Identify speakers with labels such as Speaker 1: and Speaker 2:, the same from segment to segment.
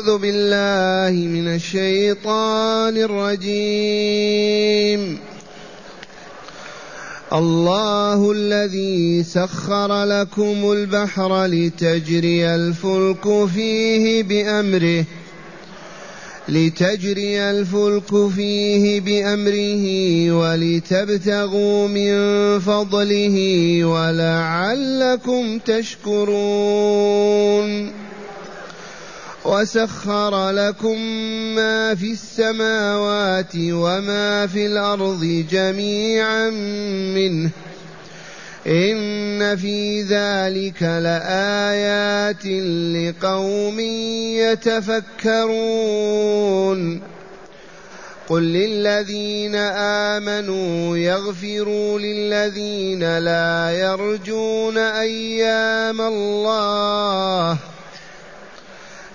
Speaker 1: أعوذ بالله من الشيطان الرجيم الله الذي سخر لكم البحر لتجري الفلك فيه بأمره لتجري الفلك فيه بأمره ولتبتغوا من فضله ولعلكم تشكرون وسخر لكم ما في السماوات وما في الارض جميعا منه ان في ذلك لايات لقوم يتفكرون قل للذين امنوا يغفروا للذين لا يرجون ايام الله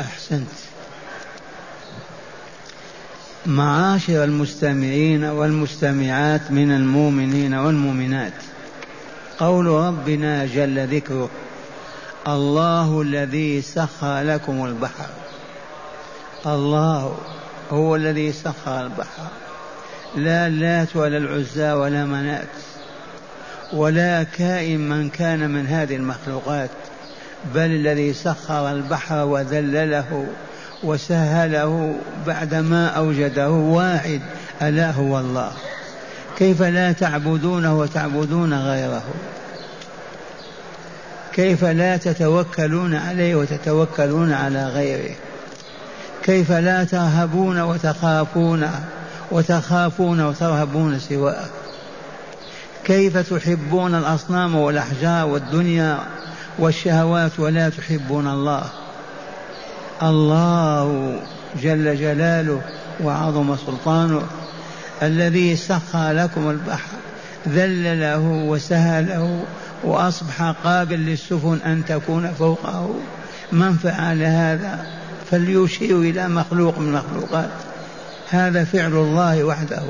Speaker 2: أحسنت معاشر المستمعين والمستمعات من المؤمنين والمؤمنات قول ربنا جل ذكره الله الذي سخر لكم البحر الله هو الذي سخر البحر لا اللات ولا العزى ولا منات ولا كائن من كان من هذه المخلوقات بل الذي سخر البحر وذلله وسهله بعدما أوجده واحد ألا هو الله كيف لا تعبدونه وتعبدون غيره كيف لا تتوكلون عليه وتتوكلون على غيره كيف لا ترهبون وتخافون وتخافون وترهبون سواه كيف تحبون الاصنام والاحجار والدنيا والشهوات ولا تحبون الله الله جل جلاله وعظم سلطانه الذي سخى لكم البحر ذلله وسهله واصبح قابل للسفن ان تكون فوقه من فعل هذا فليشير الى مخلوق من المخلوقات هذا فعل الله وحده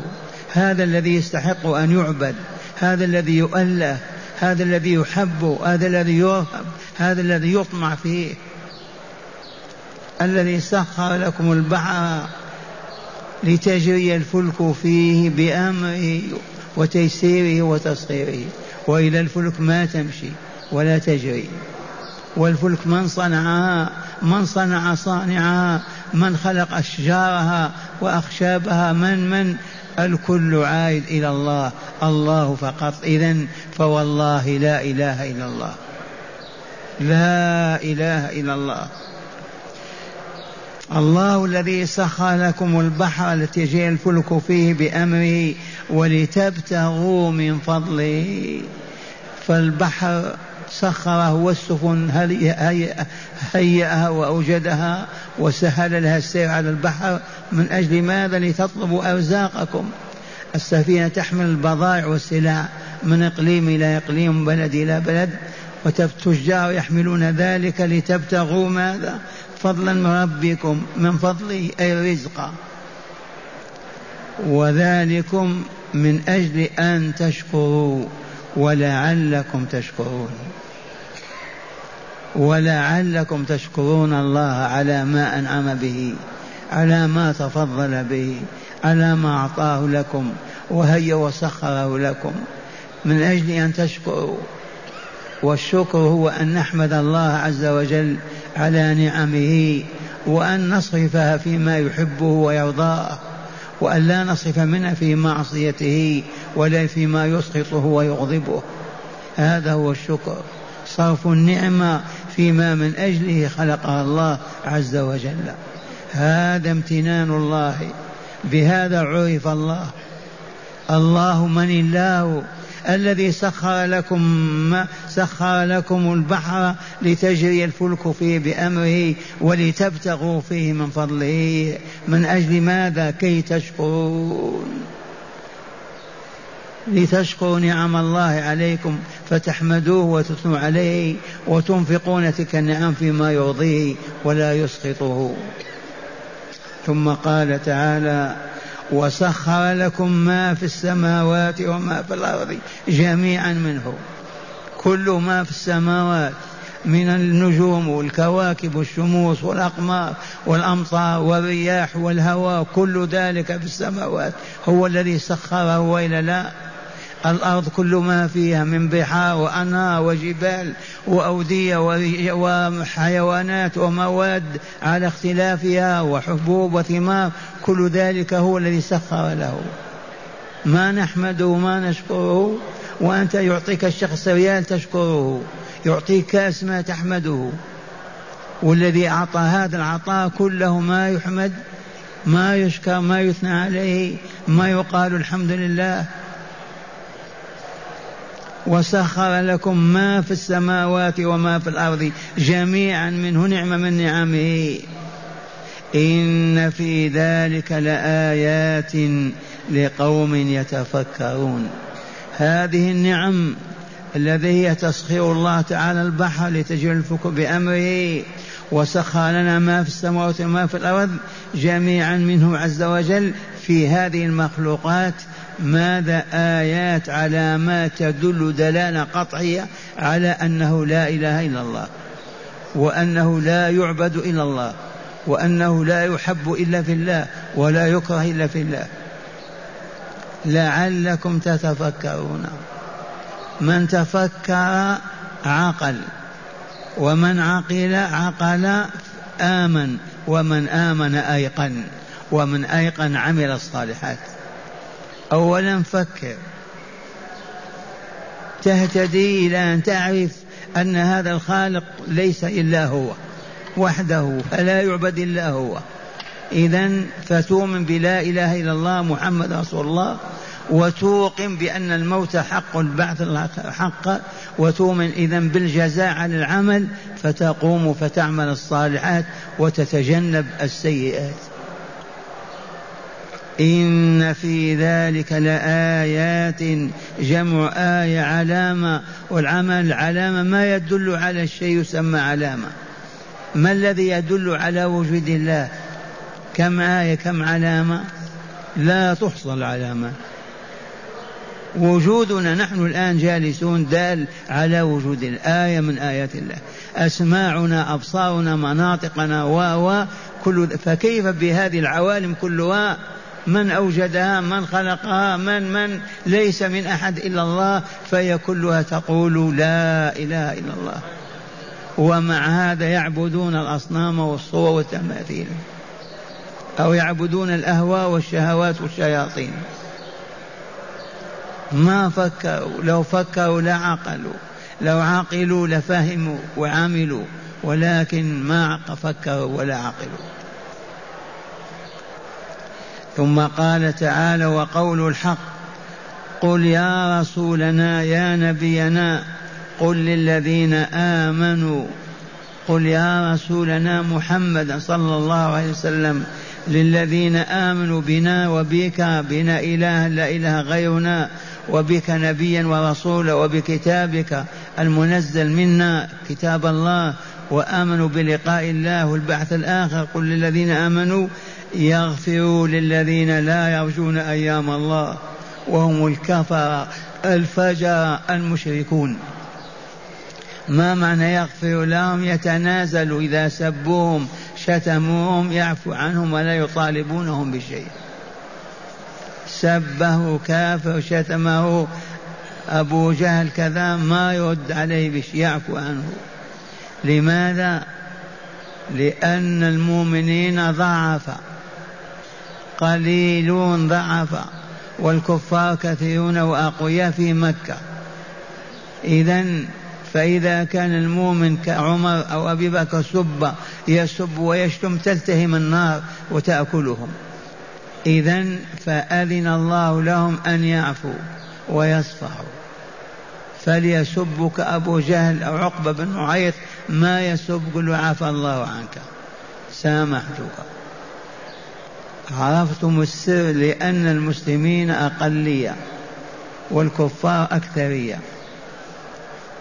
Speaker 2: هذا الذي يستحق ان يعبد هذا الذي يؤله هذا الذي يحب هذا الذي يرهب هذا الذي يطمع فيه الذي سخر لكم البحر لتجري الفلك فيه بأمره وتيسيره وتصغيره وإلى الفلك ما تمشي ولا تجري والفلك من صنعها من صنع صانعها من خلق أشجارها وأخشابها من من الكل عائد إلى الله الله فقط إذا فوالله لا إله إلا الله لا إله إلا الله الله الذي سخر لكم البحر لتجري الفلك فيه بأمره ولتبتغوا من فضله فالبحر سخره والسفن هيئها وأوجدها وسهل لها السير على البحر من أجل ماذا لتطلبوا أرزاقكم السفينة تحمل البضائع والسلع من إقليم إلى إقليم بلد إلى بلد وتجار يحملون ذلك لتبتغوا ماذا فضلا من ربكم من فضله أي رزقا وذلكم من أجل أن تشكروا ولعلكم تشكرون ولعلكم تشكرون الله على ما أنعم به على ما تفضل به على ما أعطاه لكم وهي وسخره لكم من أجل أن تشكروا والشكر هو أن نحمد الله عز وجل على نعمه وأن نصرفها فيما يحبه ويرضاه وأن لا نصف منها في معصيته ولا فيما يسقطه ويغضبه هذا هو الشكر صرف النعمة فيما من أجله خلقها الله عز وجل هذا امتنان الله بهذا عرف الله الله من الله الذي سخر لكم ما سخر لكم البحر لتجري الفلك فيه بأمره ولتبتغوا فيه من فضله من أجل ماذا كي تشكرون لتشكروا نعم الله عليكم فتحمدوه وتثنوا عليه وتنفقون تلك النعم فيما يرضيه ولا يسخطه ثم قال تعالى وسخر لكم ما في السماوات وما في الارض جميعا منه كل ما في السماوات من النجوم والكواكب والشموس والأقمار والأمطار والرياح والهواء كل ذلك في السماوات هو الذي سخره وإلا لا الأرض كل ما فيها من بحار وأنهار وجبال وأودية وحيوانات ومواد على اختلافها وحبوب وثمار كل ذلك هو الذي سخر له ما نحمده ما نشكره وأنت يعطيك الشخص ريال تشكره يعطيك كأس ما تحمده والذي أعطى هذا العطاء كله ما يحمد ما يشكر ما يثنى عليه ما يقال الحمد لله وسخر لكم ما في السماوات وما في الأرض جميعا منه نعمة من نعمه إن في ذلك لآيات لقوم يتفكرون هذه النعم الذي هي تسخير الله تعالى البحر لتجري بأمره وسخر لنا ما في السماوات وما في الأرض جميعا منه عز وجل في هذه المخلوقات ماذا آيات علامات تدل دلالة قطعية على أنه لا إله إلا الله وأنه لا يعبد إلا الله وأنه لا يحب إلا في الله ولا يكره إلا في الله لعلكم تتفكرون من تفكر عقل ومن عقل عقل آمن ومن آمن أيقن ومن أيقن عمل الصالحات أولا فكر تهتدي إلى أن تعرف أن هذا الخالق ليس إلا هو وحده فلا يعبد إلا هو إذا فتؤمن بلا إله إلا الله محمد رسول الله وتوقن بأن الموت حق البعث حق وتؤمن إذا بالجزاء على العمل فتقوم فتعمل الصالحات وتتجنب السيئات إن في ذلك لآيات جمع آية علامة والعمل علامة ما يدل على الشيء يسمى علامة ما الذي يدل على وجود الله كم آية كم علامة لا تحصى العلامة وجودنا نحن الآن جالسون دال على وجود الآية من آيات الله أسماعنا أبصارنا مناطقنا و كل فكيف بهذه العوالم كلها من أوجدها من خلقها من من ليس من أحد إلا الله فهي كلها تقول لا إله إلا الله ومع هذا يعبدون الأصنام والصور والتماثيل أو يعبدون الأهواء والشهوات والشياطين ما فكروا لو فكروا لعقلوا لو عقلوا لفهموا وعملوا ولكن ما فكروا ولا عقلوا ثم قال تعالى وقول الحق قل يا رسولنا يا نبينا قل للذين امنوا قل يا رسولنا محمد صلى الله عليه وسلم للذين آمنوا بنا وبك بنا إله لا إله غيرنا وبك نبيا ورسولا وبكتابك المنزل منا كتاب الله وآمنوا بلقاء الله والبعث الآخر قل للذين آمنوا يغفر للذين لا يرجون أيام الله وهم الكفر الفجر المشركون ما معنى يغفر لهم يتنازل إذا سبوهم شتموهم يعفو عنهم ولا يطالبونهم بشيء سبه كافر شتمه أبو جهل كذا ما يرد عليه بشيء يعفو عنه لماذا لأن المؤمنين ضعف قليلون ضعفاء والكفار كثيرون وأقوياء في مكة إذا فإذا كان المؤمن كعمر أو أبي بكر سب يسب ويشتم تلتهم النار وتأكلهم إذا فأذن الله لهم أن يعفوا ويصفحوا فليسبك أبو جهل أو عقبة بن معيط ما يسب قل له عفى الله عنك سامحتك عرفتم السر لأن المسلمين أقلية والكفار أكثرية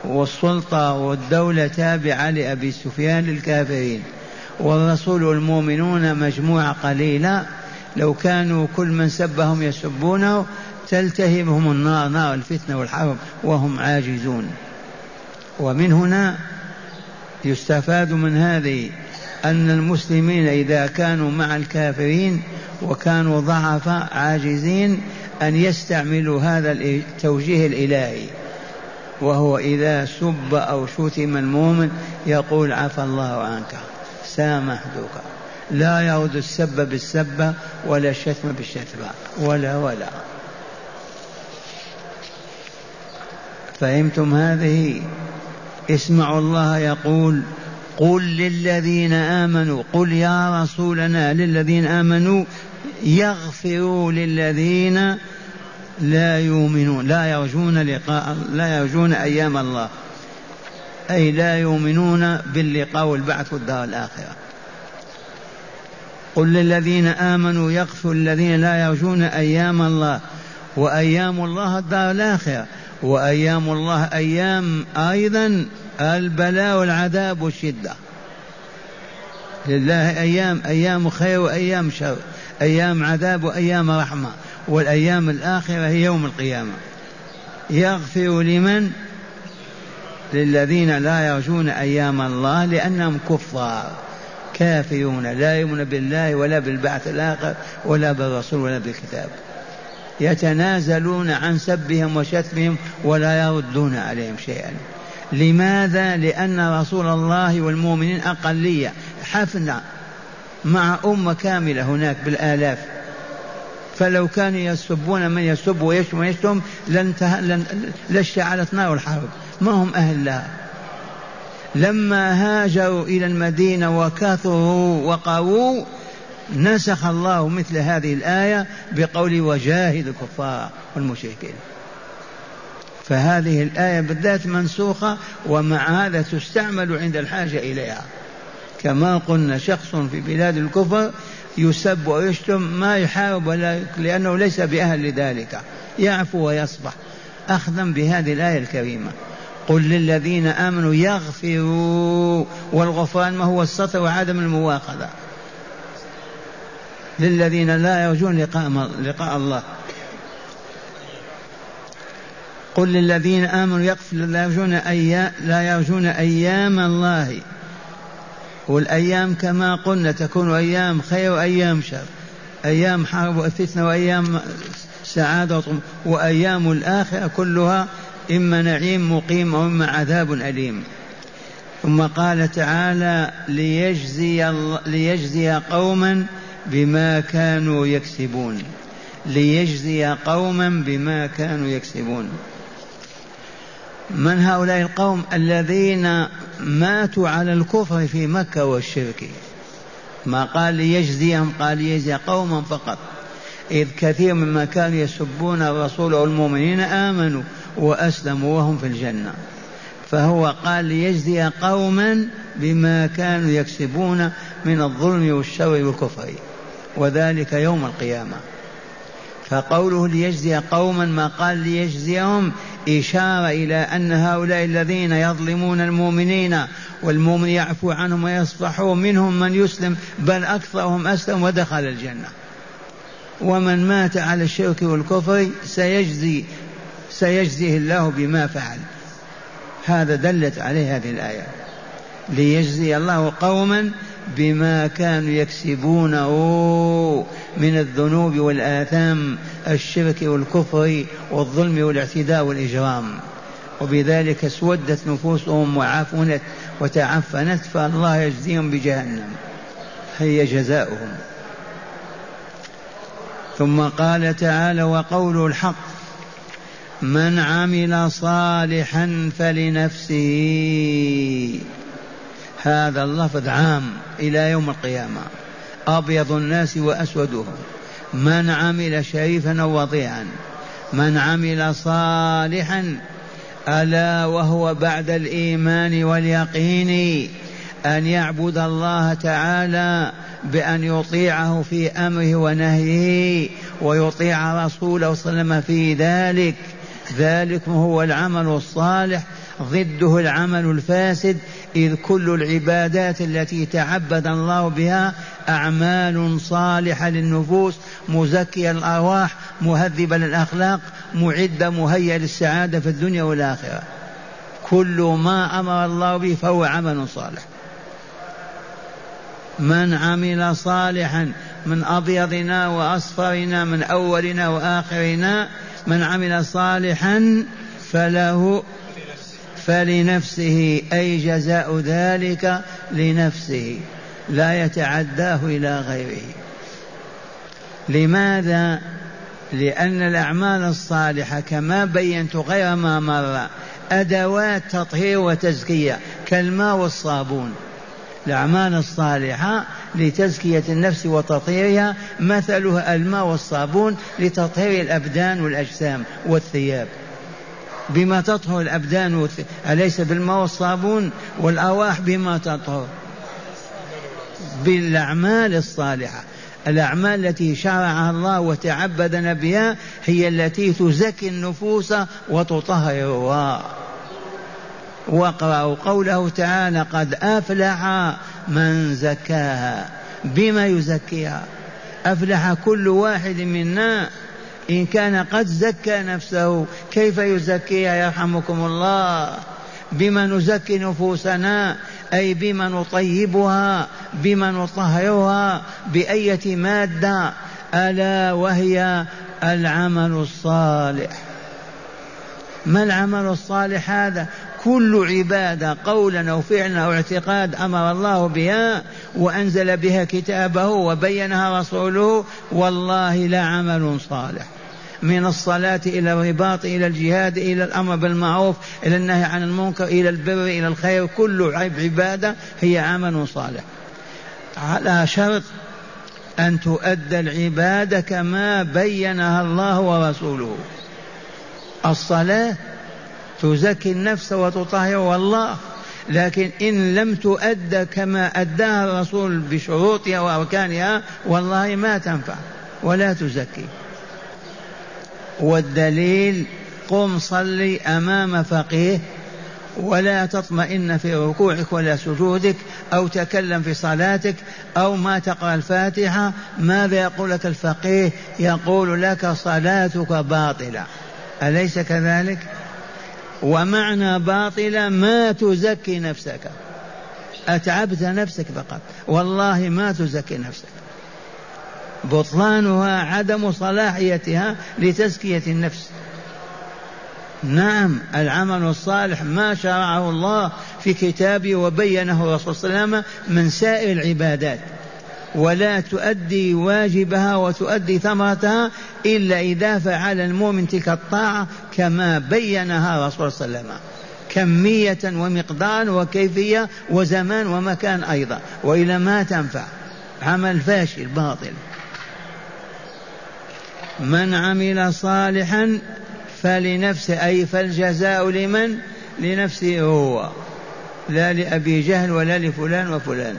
Speaker 2: والسلطة والدولة تابعة لأبي سفيان للكافرين والرسول والمؤمنون مجموعة قليلة لو كانوا كل من سبهم يسبونه تلتهمهم النار نار الفتنة والحرب وهم عاجزون ومن هنا يستفاد من هذه أن المسلمين إذا كانوا مع الكافرين وكانوا ضعفاء عاجزين أن يستعملوا هذا التوجيه الإلهي وهو إذا سب أو شتم المؤمن يقول عفى الله عنك سامحتك لا يرد السب بالسب ولا الشتم بالشتمة ولا ولا فهمتم هذه اسمعوا الله يقول قل للذين آمنوا قل يا رسولنا للذين آمنوا يغفر للذين لا يؤمنون لا يرجون لقاء لا يرجون أيام الله أي لا يؤمنون باللقاء والبعث والدار الآخرة قل للذين آمنوا يغفر الذين لا يرجون أيام الله وأيام الله الدار الآخرة وأيام الله أيام أيضا البلاء والعذاب والشدة لله أيام أيام خير وأيام شر أيام عذاب وأيام رحمة والأيام الآخرة هي يوم القيامة يغفر لمن للذين لا يرجون أيام الله لأنهم كفار كافرون لا يؤمنون بالله ولا بالبعث الآخر ولا بالرسول ولا بالكتاب يتنازلون عن سبهم وشتمهم ولا يردون عليهم شيئا لماذا لأن رسول الله والمؤمنين أقلية حفنة مع أمة كاملة هناك بالآلاف فلو كانوا يسبون من يسب ويشتم ويشتم لن لاشتعلت نار الحرب ما هم أهل لها لما هاجروا إلى المدينة وكثروا وقووا نسخ الله مثل هذه الآية بقول وجاهد الكفار والمشركين فهذه الآية بالذات منسوخة ومع هذا تستعمل عند الحاجة إليها كما قلنا شخص في بلاد الكفر يسب ويشتم ما يحارب ولا لأنه ليس بأهل ذلك يعفو ويصبح أخذا بهذه الآية الكريمة قل للذين آمنوا يغفروا والغفران ما هو السطر وعدم المواقظة للذين لا يرجون لقاء, لقاء الله قل للذين آمنوا يغفر لا يرجون أيام, لا يرجون أيام الله والأيام كما قلنا تكون أيام خير وأيام شر أيام حرب وفتنة وأيام سعادة وأيام الآخرة كلها إما نعيم مقيم وإما عذاب أليم ثم قال تعالى ليجزي, ليجزي قوما بما كانوا يكسبون ليجزي قوما بما كانوا يكسبون من هؤلاء القوم الذين ماتوا على الكفر في مكة والشرك ما قال ليجزيهم قال ليجزي قوما فقط إذ كثير مما كانوا يسبون الرسول والمؤمنين آمنوا وأسلموا وهم في الجنة فهو قال ليجزي قوما بما كانوا يكسبون من الظلم والشر والكفر وذلك يوم القيامه فقوله ليجزي قوما ما قال ليجزيهم إشارة إلى أن هؤلاء الذين يظلمون المؤمنين والمؤمن يعفو عنهم ويصفحون منهم من يسلم بل أكثرهم أسلم ودخل الجنة ومن مات على الشرك والكفر سيجزي سيجزيه الله بما فعل هذا دلت عليه هذه الآية ليجزي الله قوما بما كانوا يكسبونه من الذنوب والآثام الشرك والكفر والظلم والاعتداء والإجرام وبذلك اسودت نفوسهم وعفنت وتعفنت فالله يجزيهم بجهنم هي جزاؤهم ثم قال تعالى وقول الحق من عمل صالحا فلنفسه هذا اللفظ عام إلى يوم القيامة أبيض الناس وأسودهم من عمل شريفا أو وضيعا من عمل صالحا ألا وهو بعد الإيمان واليقين أن يعبد الله تعالى بأن يطيعه في أمره ونهيه ويطيع رسوله صلى الله عليه وسلم في ذلك ذلك هو العمل الصالح ضده العمل الفاسد إذ كل العبادات التي تعبد الله بها أعمال صالحة للنفوس مزكية الأرواح مهذبة للأخلاق معدة مهيئة للسعادة في الدنيا والآخرة كل ما أمر الله به فهو عمل صالح من عمل صالحا من أبيضنا وأصفرنا من أولنا وآخرنا من عمل صالحا فله فلنفسه أي جزاء ذلك لنفسه لا يتعداه إلى غيره لماذا لأن الأعمال الصالحة كما بينت غير ما مر أدوات تطهير وتزكية كالماء والصابون الأعمال الصالحة لتزكية النفس وتطهيرها مثلها الماء والصابون لتطهير الأبدان والأجسام والثياب بما تطهر الأبدان أليس بالماء والصابون والأرواح بما تطهر بالأعمال الصالحة الأعمال التي شرعها الله وتعبدنا بها هي التي تزكي النفوس وتطهرها واقرأوا قوله تعالى قد أفلح من زكاها بما يزكيها أفلح كل واحد منا إن كان قد زكى نفسه كيف يزكيها يرحمكم الله بما نزكي نفوسنا أي بما نطيبها بما نطهرها بأية مادة ألا وهي العمل الصالح ما العمل الصالح هذا كل عبادة قولا أو فعلا أو اعتقاد أمر الله بها وأنزل بها كتابه وبينها رسوله والله لا عمل صالح من الصلاة إلى الرباط إلى الجهاد إلى الأمر بالمعروف إلى النهي عن المنكر إلى البر إلى الخير كل عبادة هي عمل صالح على شرط أن تؤدى العبادة كما بينها الله ورسوله الصلاة تزكي النفس وتطهرها الله لكن إن لم تؤدى كما أداها الرسول بشروطها وأركانها والله ما تنفع ولا تزكي والدليل قم صلي امام فقيه ولا تطمئن في ركوعك ولا سجودك او تكلم في صلاتك او ما تقرا الفاتحه ماذا يقول لك الفقيه يقول لك صلاتك باطله اليس كذلك ومعنى باطله ما تزكي نفسك اتعبت نفسك فقط والله ما تزكي نفسك بطلانها عدم صلاحيتها لتزكية النفس نعم العمل الصالح ما شرعه الله في كتابه وبينه الرسول صلى الله عليه وسلم من سائر العبادات ولا تؤدي واجبها وتؤدي ثمرتها إلا إذا فعل المؤمن تلك الطاعة كما بينها الرسول صلى الله عليه وسلم كمية ومقدار وكيفية وزمان ومكان أيضا وإلى ما تنفع عمل فاشل باطل من عمل صالحا فلنفسه أي فالجزاء لمن لنفسه هو لا لأبي جهل ولا لفلان وفلان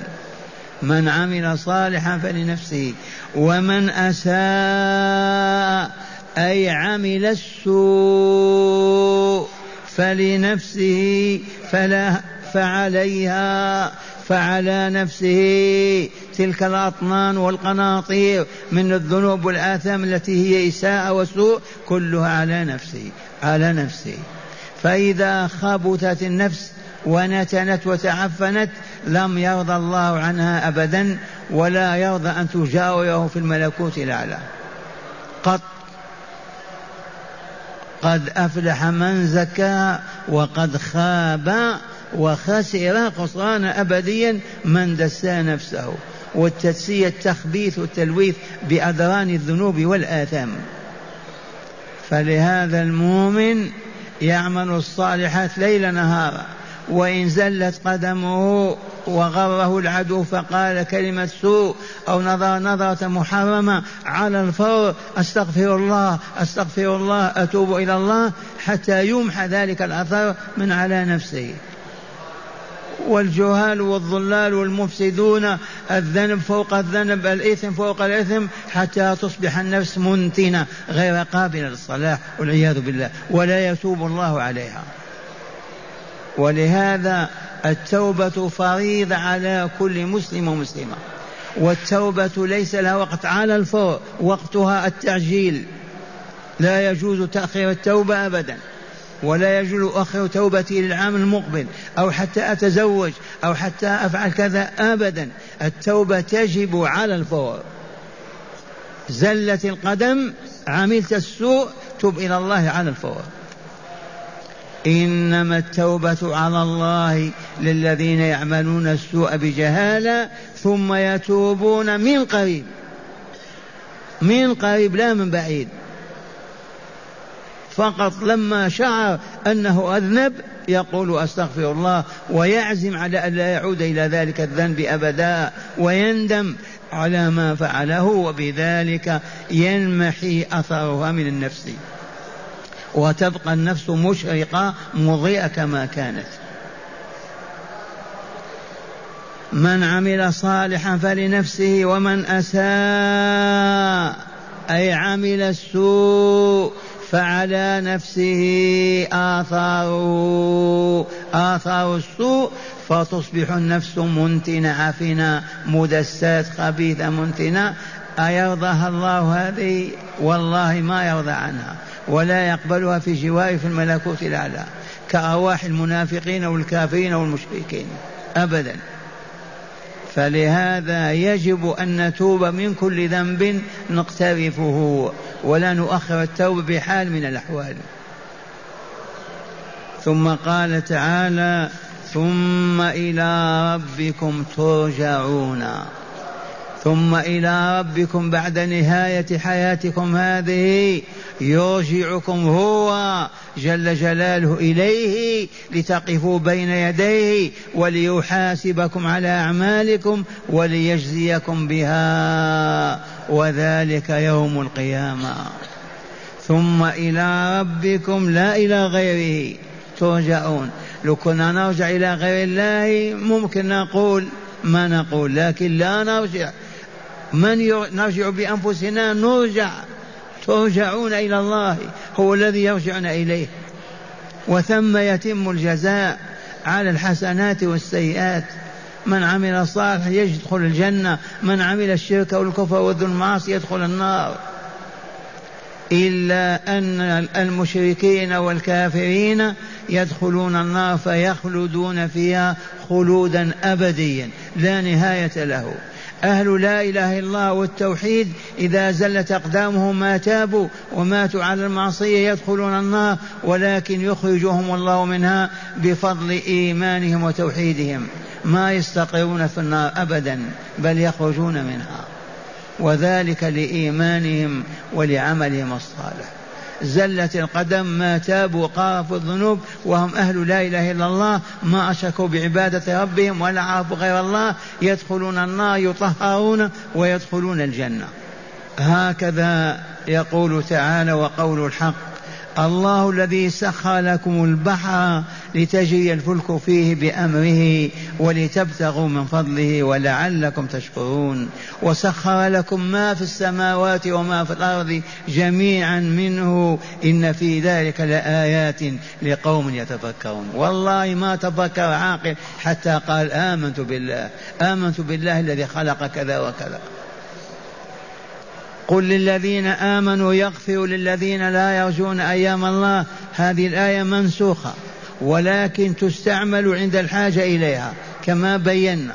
Speaker 2: من عمل صالحا فلنفسه ومن أساء أي عمل السوء فلنفسه فلا فعليها فعلى نفسه تلك الأطنان والقناطير من الذنوب والآثام التي هي إساءة وسوء كلها على نفسه على نفسه فإذا خبثت النفس ونتنت وتعفنت لم يرضى الله عنها أبدا ولا يرضى أن تجاوره في الملكوت الأعلى قط قد أفلح من زكى وقد خاب وخسر خسران أبديا من دسا نفسه والتدسية التخبيث والتلويث بأدران الذنوب والآثام فلهذا المؤمن يعمل الصالحات ليل نهارا وإن زلت قدمه وغره العدو فقال كلمة سوء أو نظر نظرة محرمة على الفور أستغفر الله أستغفر الله أتوب إلى الله حتى يمحى ذلك الأثر من على نفسه والجهال والضلال والمفسدون الذنب فوق الذنب الإثم فوق الإثم حتى تصبح النفس منتنة غير قابلة للصلاح والعياذ بالله ولا يتوب الله عليها ولهذا التوبة فريضة على كل مسلم ومسلمة والتوبة ليس لها وقت على الفور وقتها التعجيل لا يجوز تأخير التوبة أبدا ولا يجوز أخر توبتي للعام المقبل أو حتى أتزوج أو حتى أفعل كذا أبدا التوبة تجب على الفور زلت القدم عملت السوء تب إلى الله على الفور إنما التوبة على الله للذين يعملون السوء بجهالة ثم يتوبون من قريب من قريب لا من بعيد فقط لما شعر أنه أذنب يقول أستغفر الله ويعزم على أن لا يعود إلى ذلك الذنب أبدا ويندم على ما فعله وبذلك ينمحي أثرها من النفس وتبقى النفس مشرقة مضيئة كما كانت من عمل صالحا فلنفسه ومن اساء اي عمل السوء فعلى نفسه آثاره آثار السوء فتصبح النفس منتنة عفنة مدسات خبيثة منتنة أيرضاها الله هذه والله ما يرضى عنها ولا يقبلها في جواره في الملكوت الأعلى كأرواح المنافقين والكافرين والمشركين أبدا فلهذا يجب أن نتوب من كل ذنب نقترفه ولا نؤخر التوبة بحال من الأحوال ثم قال تعالى ثم إلى ربكم ترجعون ثم إلى ربكم بعد نهاية حياتكم هذه يرجعكم هو جل جلاله إليه لتقفوا بين يديه وليحاسبكم على أعمالكم وليجزيكم بها وذلك يوم القيامة ثم إلى ربكم لا إلى غيره ترجعون لو كنا نرجع إلى غير الله ممكن نقول ما نقول لكن لا نرجع من نرجع بأنفسنا نرجع ترجعون إلى الله هو الذي يرجعون إليه وثم يتم الجزاء على الحسنات والسيئات من عمل الصالح يدخل الجنة من عمل الشرك والكفر والذل المعاصي يدخل النار إلا أن المشركين والكافرين يدخلون النار فيخلدون فيها خلودا أبديا لا نهاية له أهل لا إله إلا الله والتوحيد إذا زلت أقدامهم ما تابوا وماتوا على المعصية يدخلون النار ولكن يخرجهم الله منها بفضل إيمانهم وتوحيدهم ما يستقرون في النار أبدا بل يخرجون منها وذلك لإيمانهم ولعملهم الصالح زلت القدم ما تابوا قارفوا الذنوب وهم أهل لا إله إلا الله ما أشركوا بعبادة ربهم ولا عرفوا غير الله يدخلون النار يطهرون ويدخلون الجنة هكذا يقول تعالى وقول الحق الله الذي سخر لكم البحر لتجري الفلك فيه بأمره ولتبتغوا من فضله ولعلكم تشكرون وسخر لكم ما في السماوات وما في الأرض جميعا منه إن في ذلك لآيات لقوم يتفكرون والله ما تفكر عاقل حتى قال آمنت بالله آمنت بالله الذي خلق كذا وكذا قل للذين آمنوا يغفروا للذين لا يرجون أيام الله هذه الآية منسوخة ولكن تستعمل عند الحاجة إليها كما بينا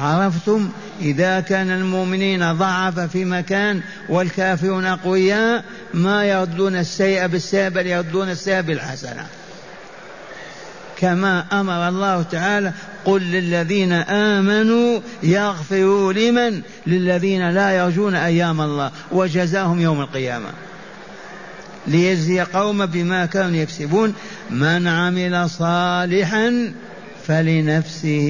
Speaker 2: عرفتم إذا كان المؤمنين ضعف في مكان والكافرون أقوياء ما يردون السيء بالسيء بل يردون السيء بالحسنة كما أمر الله تعالى قل للذين آمنوا يغفروا لمن للذين لا يرجون أيام الله وجزاهم يوم القيامة ليجزي قوم بما كانوا يكسبون من عمل صالحا فلنفسه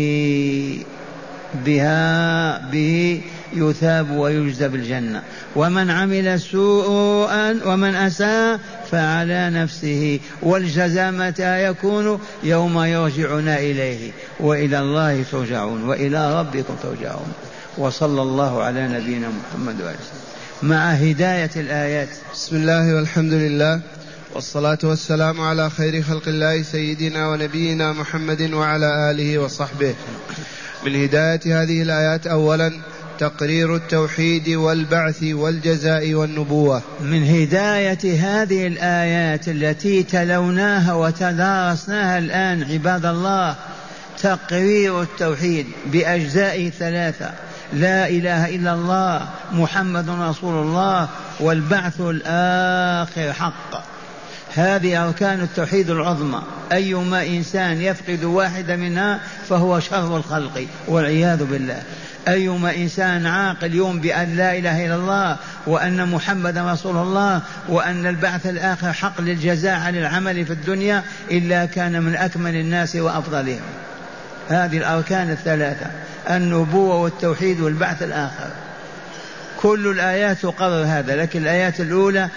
Speaker 2: بها به يثاب ويجزى بالجنة ومن عمل سوءا ومن أساء فعلى نفسه والجزاء متى يكون يوم يرجعنا إليه وإلى الله ترجعون وإلى ربكم ترجعون وصلى الله على نبينا محمد وآله وسلم مع هداية الآيات
Speaker 3: بسم الله والحمد لله والصلاة والسلام على خير خلق الله سيدنا ونبينا محمد وعلى آله وصحبه من هداية هذه الآيات أولا تقرير التوحيد والبعث والجزاء والنبوة
Speaker 2: من هداية هذه الآيات التي تلوناها وتدارسناها الآن عباد الله تقرير التوحيد بأجزائه ثلاثة لا إله إلا الله محمد رسول الله والبعث الآخر حق هذه أركان التوحيد العظمى أيما إنسان يفقد واحدة منها فهو شر الخلق والعياذ بالله أيما إنسان عاقل يوم بأن لا إله إلا الله وأن محمد رسول الله وأن البعث الآخر حق للجزاء عن العمل في الدنيا إلا كان من أكمل الناس وأفضلهم هذه الأركان الثلاثة النبوة والتوحيد والبعث الآخر كل الآيات تقرر هذا لكن الآيات الأولى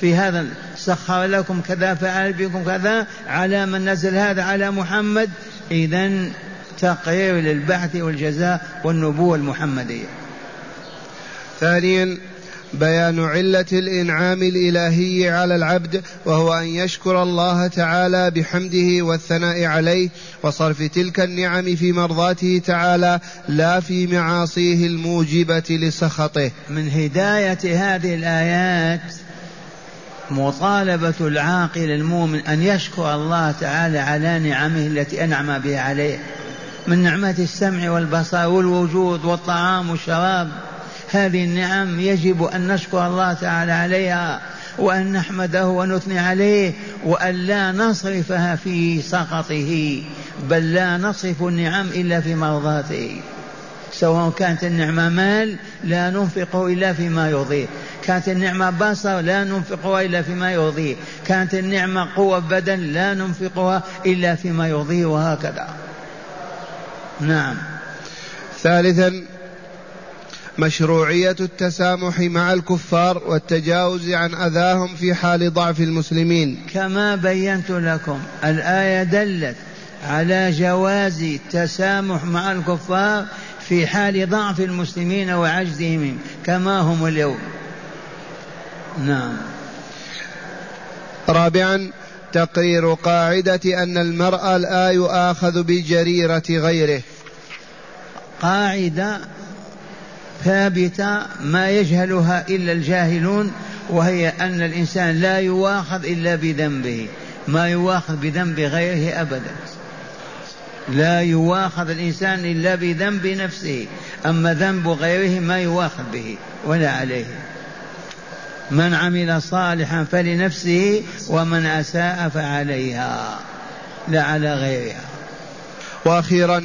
Speaker 2: في هذا سخر لكم كذا فعل بكم كذا على من نزل هذا على محمد إذا تقرير للبعث والجزاء والنبوة المحمدية
Speaker 3: ثانيا بيان علة الإنعام الإلهي على العبد وهو أن يشكر الله تعالى بحمده والثناء عليه وصرف تلك النعم في مرضاته تعالى لا في معاصيه الموجبة لسخطه.
Speaker 2: من هداية هذه الآيات مطالبة العاقل المؤمن أن يشكر الله تعالى على نعمه التي أنعم بها عليه من نعمة السمع والبصر والوجود والطعام والشراب هذه النعم يجب أن نشكر الله تعالى عليها وأن نحمده ونثني عليه وأن لا نصرفها في سخطه بل لا نصرف النعم إلا في مرضاته سواء كانت النعمة مال لا ننفقه إلا فيما يرضيه كانت النعمة بصر لا ننفقها إلا فيما يرضيه كانت النعمة قوة بدن لا ننفقها إلا فيما يرضيه وهكذا نعم
Speaker 3: ثالثا مشروعية التسامح مع الكفار والتجاوز عن أذاهم في حال ضعف المسلمين
Speaker 2: كما بينت لكم الآية دلت على جواز التسامح مع الكفار في حال ضعف المسلمين وعجزهم كما هم اليوم نعم
Speaker 3: رابعا تقرير قاعدة أن المرأة لا يؤاخذ بجريرة غيره
Speaker 2: قاعدة ثابته ما يجهلها الا الجاهلون وهي ان الانسان لا يواخذ الا بذنبه ما يواخذ بذنب غيره ابدا لا يواخذ الانسان الا بذنب نفسه اما ذنب غيره ما يواخذ به ولا عليه من عمل صالحا فلنفسه ومن اساء فعليها لا على غيرها
Speaker 3: واخيرا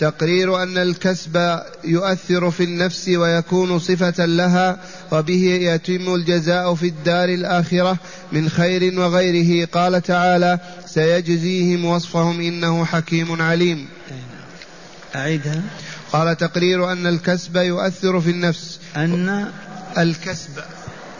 Speaker 3: تقرير أن الكسب يؤثر في النفس ويكون صفة لها وبه يتم الجزاء في الدار الآخرة من خير وغيره قال تعالى سيجزيهم وصفهم إنه حكيم عليم أعيدها قال تقرير أن الكسب يؤثر في النفس
Speaker 2: أن الكسب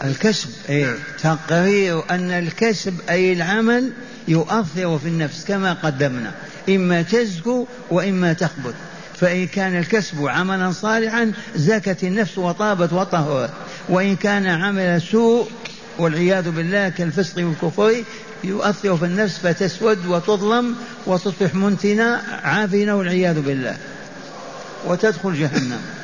Speaker 2: الكسب أي نعم. تقرير أن الكسب أي العمل يؤثر في النفس كما قدمنا إما تزكو وإما تخبث فإن كان الكسب عملا صالحا زكت النفس وطابت وطهرت وإن كان عمل سوء والعياذ بالله كالفسق والكفر يؤثر في النفس فتسود وتظلم وتصبح منتنة عافنة والعياذ بالله وتدخل جهنم